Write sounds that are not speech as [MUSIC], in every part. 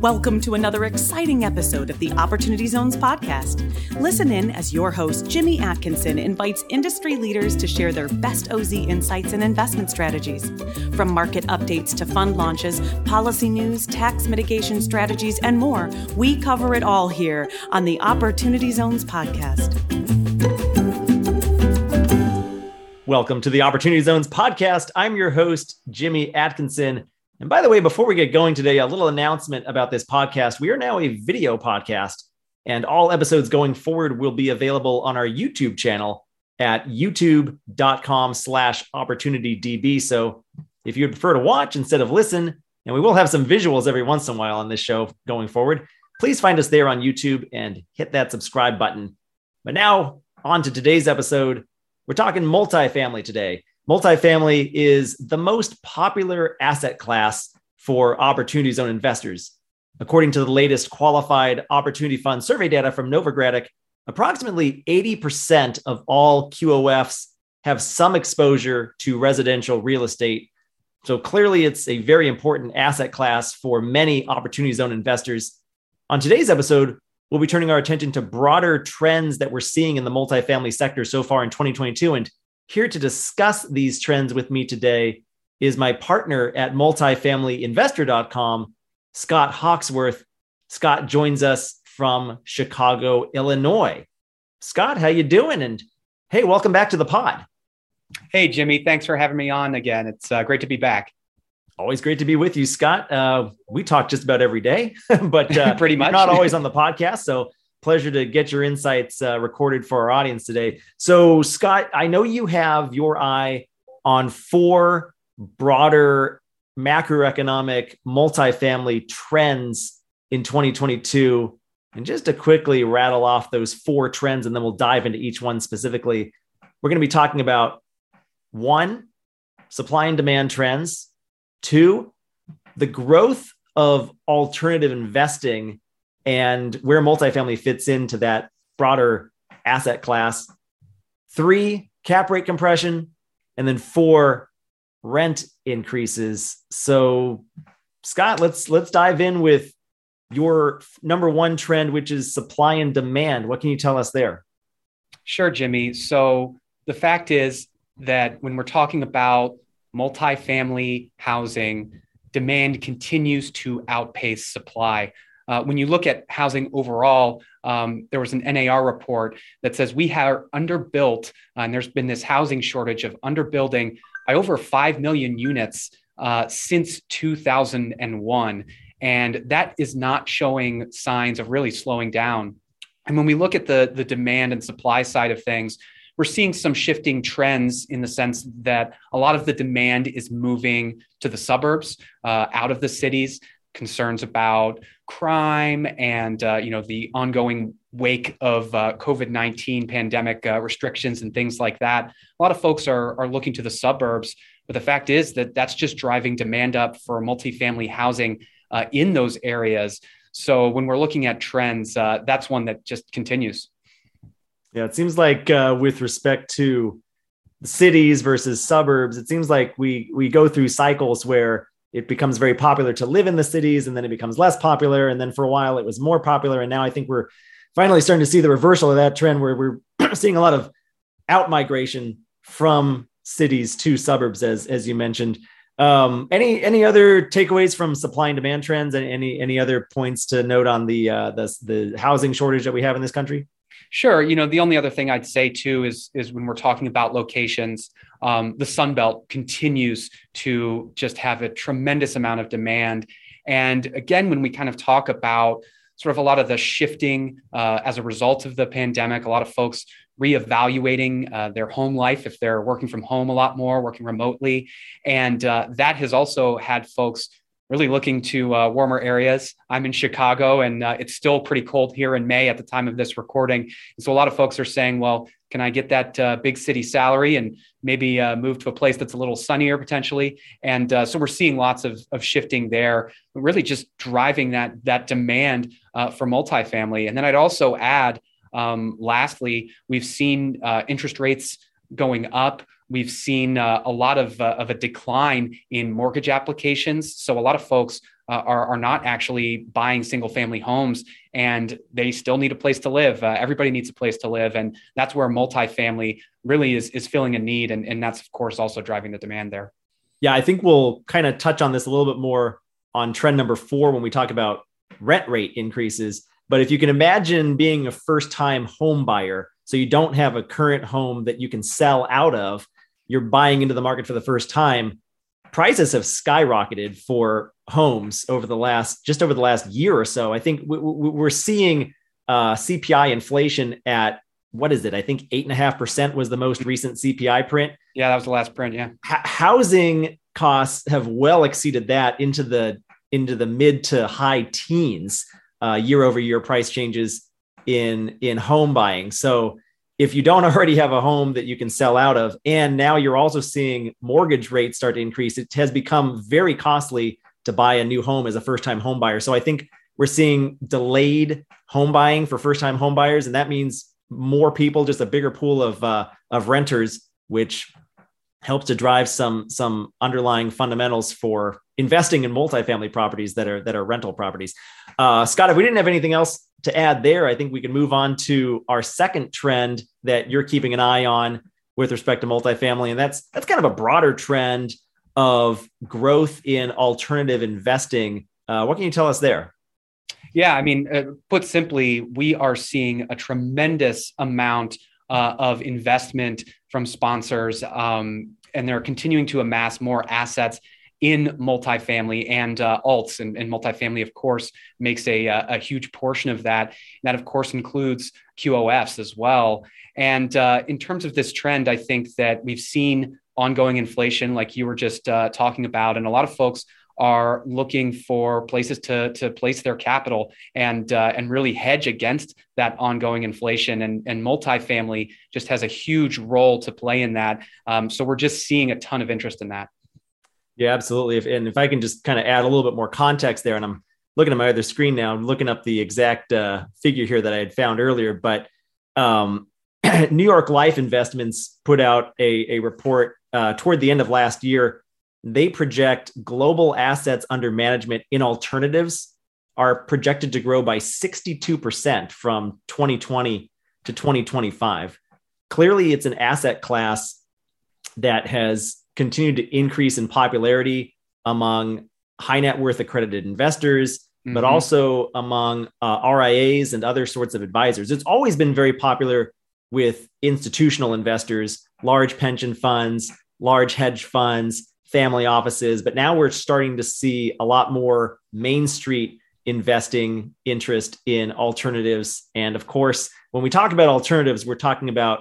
Welcome to another exciting episode of the Opportunity Zones podcast. Listen in as your host, Jimmy Atkinson, invites industry leaders to share their best OZ insights and investment strategies. From market updates to fund launches, policy news, tax mitigation strategies, and more, we cover it all here on the Opportunity Zones podcast. Welcome to the Opportunity Zones podcast. I'm your host, Jimmy Atkinson. And by the way, before we get going today, a little announcement about this podcast. We are now a video podcast, and all episodes going forward will be available on our YouTube channel at youtube.com slash opportunitydb. So if you would prefer to watch instead of listen, and we will have some visuals every once in a while on this show going forward, please find us there on YouTube and hit that subscribe button. But now, on to today's episode. We're talking multifamily today. Multifamily is the most popular asset class for opportunity zone investors. According to the latest qualified opportunity fund survey data from Novogradac, approximately 80% of all QOFs have some exposure to residential real estate. So clearly, it's a very important asset class for many opportunity zone investors. On today's episode, we'll be turning our attention to broader trends that we're seeing in the multifamily sector so far in 2022 and here to discuss these trends with me today is my partner at multifamilyinvestor.com, Scott Hawksworth. Scott joins us from Chicago, Illinois. Scott, how you doing? And hey, welcome back to the pod. Hey, Jimmy, thanks for having me on again. It's uh, great to be back. Always great to be with you, Scott. Uh, we talk just about every day, [LAUGHS] but [LAUGHS] uh, pretty much not always on the podcast. So pleasure to get your insights uh, recorded for our audience today. So, Scott, I know you have your eye on four broader macroeconomic multifamily trends in 2022. And just to quickly rattle off those four trends, and then we'll dive into each one specifically. We're going to be talking about one, supply and demand trends, two, the growth of alternative investing and where multifamily fits into that broader asset class. Three, cap rate compression. And then four, rent increases. So, Scott, let's let's dive in with your number one trend, which is supply and demand. What can you tell us there? Sure, Jimmy. So the fact is that when we're talking about multifamily housing, demand continues to outpace supply. Uh, when you look at housing overall, um, there was an NAR report that says we are underbuilt, uh, and there's been this housing shortage of underbuilding by over 5 million units uh, since 2001. And that is not showing signs of really slowing down. And when we look at the, the demand and supply side of things, we're seeing some shifting trends in the sense that a lot of the demand is moving to the suburbs, uh, out of the cities concerns about crime and uh, you know the ongoing wake of uh, covid-19 pandemic uh, restrictions and things like that. A lot of folks are, are looking to the suburbs but the fact is that that's just driving demand up for multifamily housing uh, in those areas. So when we're looking at trends uh, that's one that just continues. Yeah it seems like uh, with respect to cities versus suburbs it seems like we we go through cycles where it becomes very popular to live in the cities and then it becomes less popular and then for a while it was more popular and now i think we're finally starting to see the reversal of that trend where we're [CLEARS THROAT] seeing a lot of out migration from cities to suburbs as as you mentioned. Um, any any other takeaways from supply and demand trends? And any any other points to note on the uh, the the housing shortage that we have in this country Sure. You know, the only other thing I'd say too is is when we're talking about locations, um, the Sun Belt continues to just have a tremendous amount of demand. And again, when we kind of talk about sort of a lot of the shifting uh, as a result of the pandemic, a lot of folks reevaluating uh, their home life if they're working from home a lot more, working remotely, and uh, that has also had folks really looking to uh, warmer areas. I'm in Chicago and uh, it's still pretty cold here in May at the time of this recording. And so a lot of folks are saying, well, can I get that uh, big city salary and maybe uh, move to a place that's a little sunnier potentially? And uh, so we're seeing lots of, of shifting there, really just driving that, that demand uh, for multifamily. And then I'd also add, um, lastly, we've seen interest rates going up. We've seen uh, a lot of, uh, of a decline in mortgage applications. So a lot of folks uh, are, are not actually buying single family homes and they still need a place to live. Uh, everybody needs a place to live. And that's where multifamily really is, is filling a need. And, and that's, of course, also driving the demand there. Yeah, I think we'll kind of touch on this a little bit more on trend number four when we talk about rent rate increases. But if you can imagine being a first time home buyer, so you don't have a current home that you can sell out of, you're buying into the market for the first time, prices have skyrocketed for homes over the last just over the last year or so. I think we're seeing uh, CPI inflation at what is it? I think eight and a half percent was the most recent CPI print. Yeah, that was the last print. Yeah, H- housing costs have well exceeded that into the into the mid to high teens uh, year over year price changes in in home buying. So if you don't [LAUGHS] already have a home that you can sell out of, and now you're also seeing mortgage rates start to increase, it has become very costly to buy a new home as a first time home buyer. So I think we're seeing delayed home buying for first time home buyers, and that means more people, just a bigger pool of uh, of renters, which helps to drive some some underlying fundamentals for investing in multifamily properties that are that are rental properties. Uh, Scott, if we didn't have anything else to add there, I think we can move on to our second trend that you're keeping an eye on with respect to multifamily, and that's that's kind of a broader trend of growth in alternative investing. Uh, what can you tell us there? Yeah, I mean, uh, put simply, we are seeing a tremendous amount uh, of investment from sponsors, um, and they're continuing to amass more assets in multifamily and uh, alts and, and, multifamily, of course, makes a, a, huge portion of that. And that, of course, includes QOFs as well. And uh, in terms of this trend, I think that we've seen ongoing inflation, like you were just uh, talking about, and a lot of folks are looking for places to, to place their capital and uh, and really hedge against that ongoing inflation. And, and multifamily just has a huge role to play in that. Um, so we're just seeing a ton of interest in that. Yeah, absolutely. If, and if I can just kind of add a little bit more context there, and I'm looking at my other screen now, I'm looking up the exact uh, figure here that I had found earlier, but um, [CLEARS THROAT] New York Life Investments put out a, a report uh, toward the end of last year. They project global assets under management in alternatives are projected to grow by 62% from 2020 to 2025. Clearly, it's an asset class that has continued to increase in popularity among high net worth accredited investors, mm-hmm. but also among uh, RIAs and other sorts of advisors. It's always been very popular with institutional investors, large pension funds, large hedge funds, family offices, but now we're starting to see a lot more Main Street investing interest in alternatives. And of course, when we talk about alternatives, we're talking about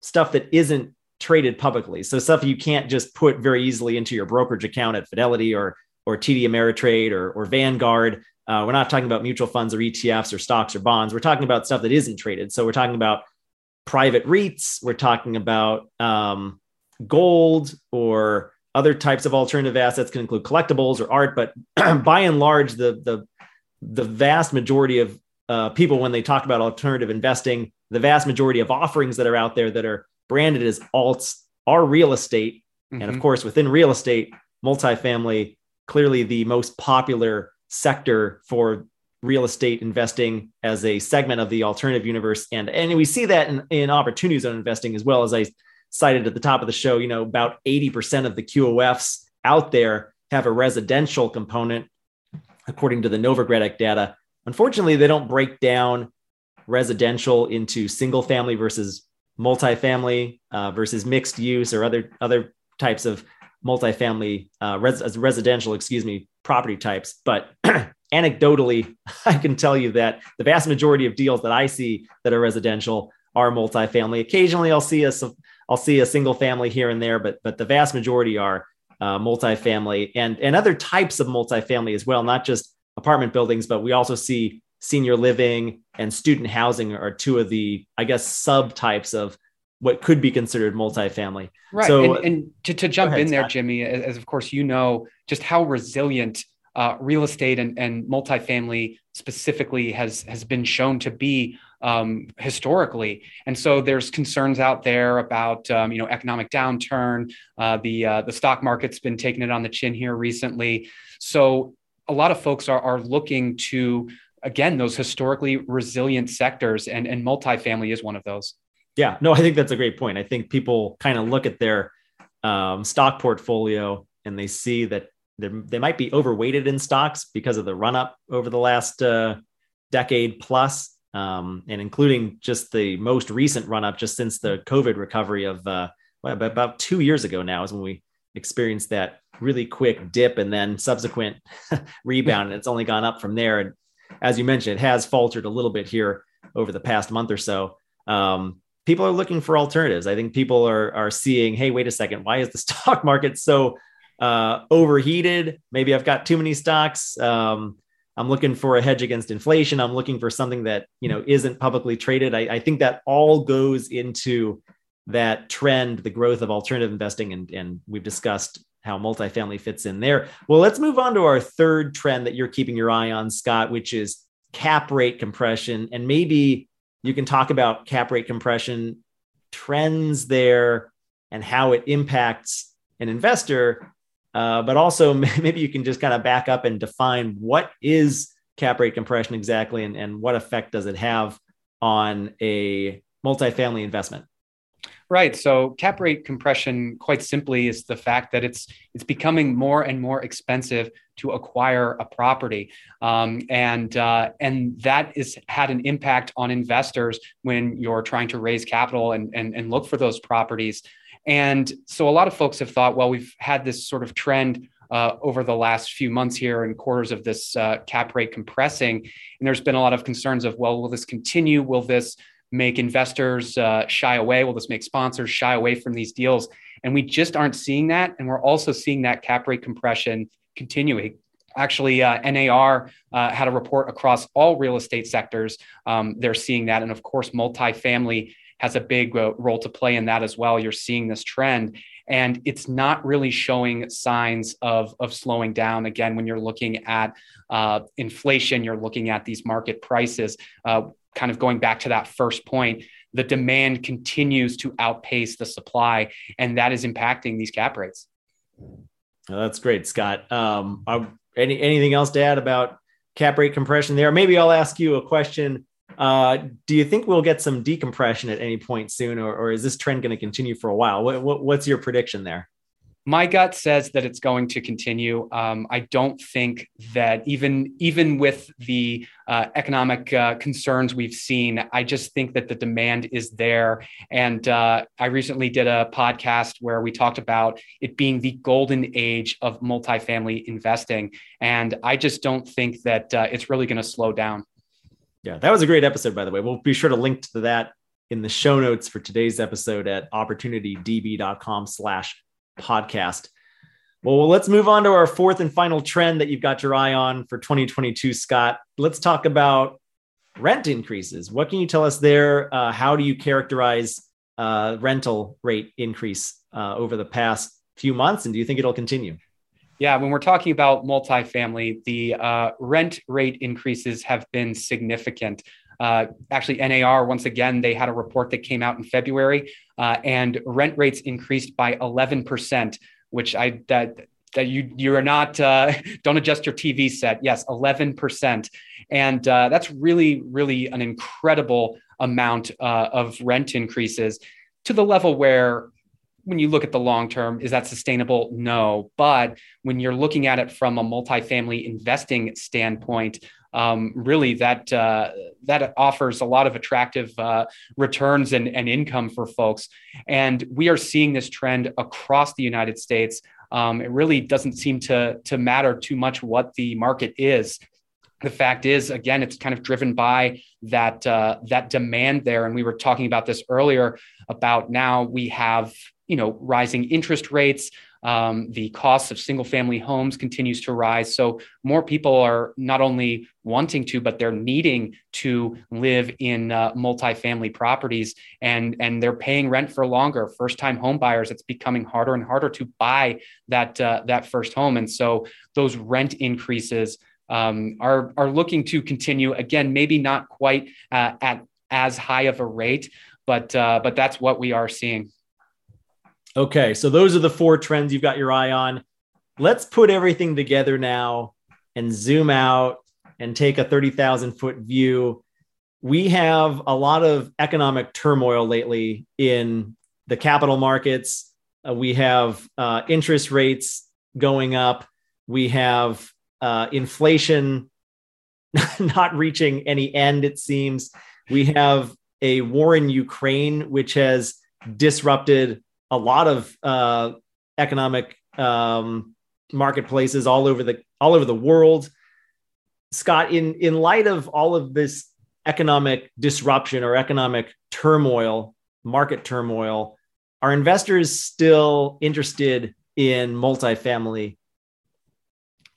stuff that isn't traded publicly. So stuff you can't just put very easily into your brokerage account at Fidelity or or TD Ameritrade or, or Vanguard. Uh, we're not talking about mutual funds or ETFs or stocks or bonds. We're talking about stuff that isn't traded. So we're talking about private REITs. We're talking about um, gold or other types of alternative assets. Can include collectibles or art, but [CLEARS THROAT] by and large, the the the vast majority of uh, people when they talk about alternative investing, the vast majority of offerings that are out there that are branded as alts are real estate. Mm-hmm. And of mm-hmm. course, within real estate, multifamily, clearly the most popular sector for real estate investing as a segment of the alternative universe. And, and we see that in, in opportunity zone investing as well as I cited at the top of the show, you know, about 80% of the QOFs out there have a residential component, according to the Novogradac data. Unfortunately, they don't break down residential into single family versus multifamily uh, versus mixed use or other other types of multifamily uh, res- residential, excuse me, property types. But [CLEARS THROAT] anecdotally, [LAUGHS] I can tell you that the vast majority of deals that I see that are residential are multifamily. Occasionally, I'll see a I'll see a single family here and there, but but the vast majority are uh, multifamily and and other types of multifamily as well, not just apartment buildings, but we also see senior living and student housing are two of the, I guess, subtypes of what could be considered multifamily. Right. So, and, and to, to jump ahead, in there, Scott. Jimmy, as, as, of course you know, just how resilient uh, real estate and, and multifamily specifically has has been shown to be um, historically. And so there's concerns out there about um, you know economic downturn. Uh, the uh, the stock market's been taking it on the chin here recently. So a lot of folks are, are looking to again those historically resilient sectors and, and multifamily is one of those yeah no i think that's a great point i think people kind of look at their um, stock portfolio and they see that they might be overweighted in stocks because of the run up over the last uh, decade plus, um, and including just the most recent run up just since the COVID recovery of uh, well, about two years ago now is when we experienced that really quick dip and then subsequent [LAUGHS] rebound. And it's only gone up from there. And as you mentioned, it has faltered a little bit here over the past month or so. Um, people are looking for alternatives. I think people are are seeing, hey, wait a second, why is the [LAUGHS] stock market so uh, overheated? Maybe I've got too many stocks. Um, I'm looking for a hedge against inflation. I'm looking for something that you know isn't publicly traded. I, I think that all goes into that trend, the growth of alternative investing, and and we've discussed how multifamily fits in there. Well, let's move on to our third trend that you're keeping your eye on, Scott, which is cap rate compression, and maybe you can talk about cap rate compression trends there and how it impacts an investor. Uh, but also, [LAUGHS] maybe you can just kind of back up and define what is cap rate compression exactly and, and what effect does it have on a multifamily investment? Right. So cap rate compression, quite simply, is the fact that it's it's becoming more and more expensive to acquire a property, um, and uh, and that is had an impact on investors when you're trying to raise capital and and, and look for those properties. And so a lot of folks have thought, well, we've had this sort of trend uh, over the last few months here and quarters of this uh, cap rate compressing. And there's been a lot of concerns of, well, will this continue? Will this make investors uh, shy away? Will this make sponsors shy away from these deals? And we just aren't seeing that. And we're also seeing that cap rate compression continuing. Actually, uh, NAR uh, had a report across all real estate sectors. Um, they're seeing that. And of course, multifamily has a big uh, role to play in that as well. You're seeing this trend. And it's not really showing signs of, of slowing down. Again, when you're looking at uh, inflation, you're looking at these market prices. Uh, kind of going back to that first point, the demand continues to outpace the supply, and that is impacting these cap rates. that's great, Scott. Um, any anything else to add about cap rate compression there? Maybe I'll ask you a question. Uh, do you think we'll get some decompression at any point soon, or, or is this trend going to continue for a while? What, what, what's your prediction there? My gut says that it's going to continue. Um, I don't think that even even with the uh, economic uh, concerns we've seen, I just think that the demand is there. And uh, I recently did a podcast where we talked about it being the golden age of multifamily investing, and I just don't think that uh, it's really going to slow down. Yeah, that was a great episode, by the way. We'll be sure to link to that in the show notes for today's episode at opportunitydb.com slash podcast. Well, let's move on to our fourth and final trend that you've got your eye on for 2022, Scott. Let's talk about rent increases. What can you tell us there? Uh, how do you characterize uh, rental rate increase uh, over the past few months, and do you think it'll continue? Yeah, when we're talking about multifamily, the uh, rent rate increases have been significant. Uh, actually, NAR, once again, they had a report that came out in February, uh, and rent rates increased by 11%, which I that that you you are not uh, [LAUGHS] don't adjust your TV set. Yes, 11%, and uh, that's really really an incredible amount uh, of rent increases to the level where when you look at the long term, is that sustainable? No. But when you're looking at it from a multifamily investing standpoint, um, really that uh, that offers a lot of attractive uh, returns and, and income for folks. And we are seeing this trend across the United States. Um, it really doesn't seem to to matter too much what the market is. The fact is, again, it's kind of driven by that uh, that demand there. And we were talking about this earlier about now we have you know rising interest rates um, the cost of single family homes continues to rise. So more people are not only wanting to, but they're needing to live in uh, multifamily properties and, and they're paying rent for longer. First time home buyers, it's becoming harder and harder to buy that, uh, that first home. And so those rent increases um, are, are looking to continue. Again, maybe not quite uh, at as high of a rate, but, uh, but that's what we are seeing. Okay, so those are the four trends you've got your eye on. Let's put everything together now and zoom out and take a 30,000 foot view, we have a lot of economic turmoil lately in the capital markets. Uh, we have uh, interest rates going up. We have uh, inflation [LAUGHS] not reaching any end, it seems. We have a war in Ukraine, which has disrupted a lot of uh, economic um, marketplaces all over the all over the world. Scott, in in light of all of this economic disruption or economic turmoil, market turmoil, are investors still interested in multifamily?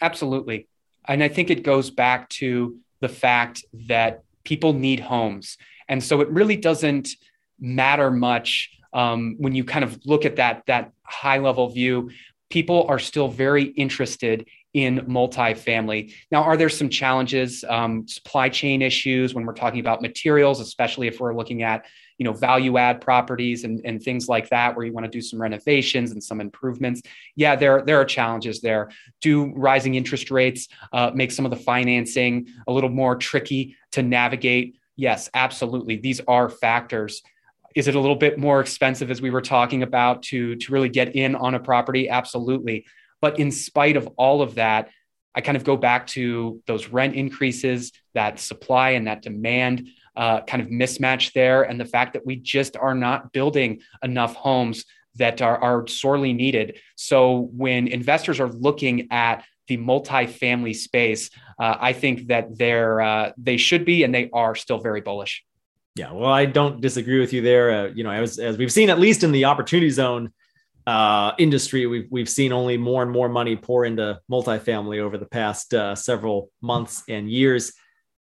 Absolutely. And I think it goes back to the fact that people need homes. And so it really doesn't matter much um, when you kind of look at that, that high level view. People are still very interested in multifamily. Now, are there some challenges, um, supply chain issues when we're talking about materials, especially if we're looking at you know value add properties and, and things like that where you want to do some renovations and some improvements yeah there there are challenges there do rising interest rates uh, make some of the financing a little more tricky to navigate yes absolutely these are factors is it a little bit more expensive as we were talking about to to really get in on a property absolutely but in spite of all of that I kind of go back to those rent increases, that supply and that demand uh, kind of mismatch there, and the fact that we just are not building enough homes that are, are sorely needed. So when investors are looking at the multifamily space, uh, I think that they're uh, they should be and they are still very bullish. Yeah, well, I don't disagree with you there. Uh, you know, as as we've seen, at least in the opportunity zone uh, industry, we've we've seen only more and more money pour into multifamily over the past uh, several months and years.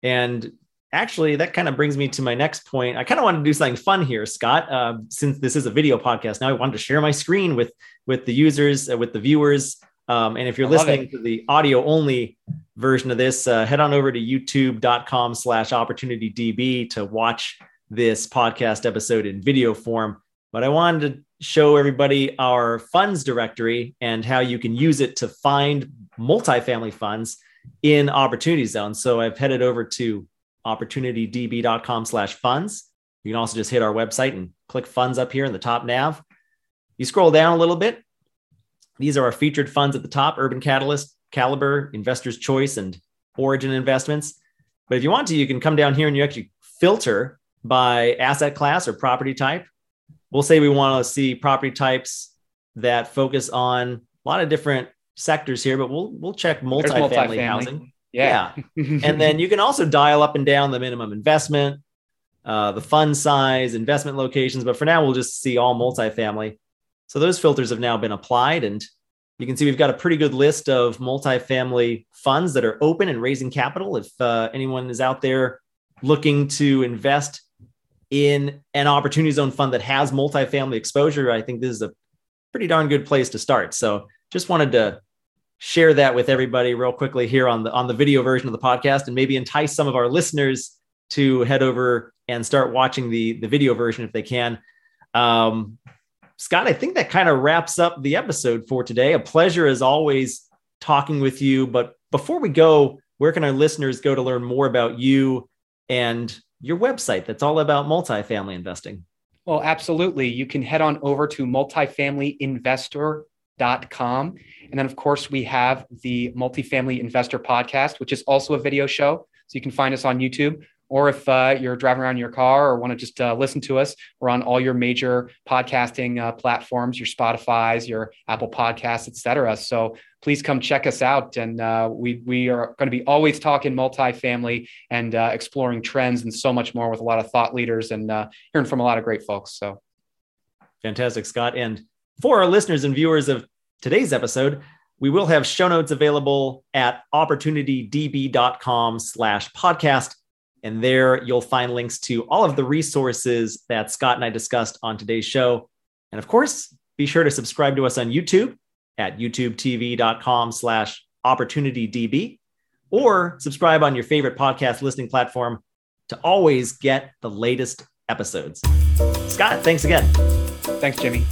And actually, that kind of brings me to my next point. I kind of want to do something fun here, Scott. Uh, since this is a video podcast, now I wanted to share my screen with with the users, uh, with the viewers. Um, and if you're listening it. to the audio only version of this, uh, head on over to youtube.com slash opportunity DB to watch this podcast episode in video form. But I wanted to show everybody our funds directory and how you can use it to find multifamily funds in opportunity zones. So I've headed over to opportunitydb.com slash funds. You can also just hit our website and click funds up here in the top nav. You scroll down a little bit. These are our featured funds at the top Urban Catalyst, Caliber, Investor's Choice, and Origin Investments. But if you want to, you can come down here and you actually filter by asset class or property type. We'll say we want to see property types that focus on a lot of different sectors here, but we'll we'll check multifamily, multifamily. housing. Yeah. yeah. [LAUGHS] and then you can also dial up and down the minimum investment, uh, the fund size, investment locations. But for now, we'll just see all multifamily. So those filters have now been applied. And you can see we've got a pretty good list of multifamily funds that are open and raising capital. If uh, anyone is out there looking to invest in an opportunity zone fund that has multifamily exposure, I think this is a pretty darn good place to start. So just wanted to share that with everybody real quickly here on the on the video version of the podcast and maybe entice some of our listeners to head over and start watching the the video version if they can um, scott i think that kind of wraps up the episode for today. A pleasure as always talking with you. But before we go where can our listeners go to learn more about you and your website that's all about multifamily investing? Well absolutely. You can head on over to multifamilyinvestor.com and then, of course, we have the Multifamily Investor Podcast, which is also a video show. So you can find us on YouTube. Or if uh, you're driving around in your car or want to just uh, listen to us, we're on all your major podcasting uh, platforms, your Spotify's, your Apple Podcasts, et cetera. So please come check us out. And uh, we, we are going to be always talking multifamily and uh, exploring trends and so much more with a lot of thought leaders and uh, hearing from a lot of great folks. So fantastic, Scott. And for our listeners and viewers of today's episode, we will have show notes available at opportunitydb.com slash podcast. And there you'll find links to all of the resources that Scott and I discussed on today's show. And of course, be sure to subscribe to us on YouTube at youtubetv.com slash opportunitydb or subscribe on your favorite podcast listening platform to always get the latest episodes. Scott, thanks again. Thanks, Jimmy.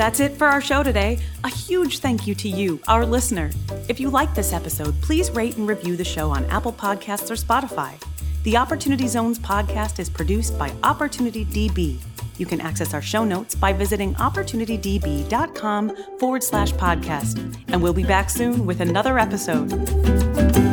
That's it for our show today. A huge thank you to you, our listener. If you like this episode, please rate and review the show on Apple Podcasts or Spotify. The Opportunity Zones podcast is produced by Opportunity DB. You can access our show notes by visiting opportunitydb.com forward slash podcast. And we'll be back soon with another episode.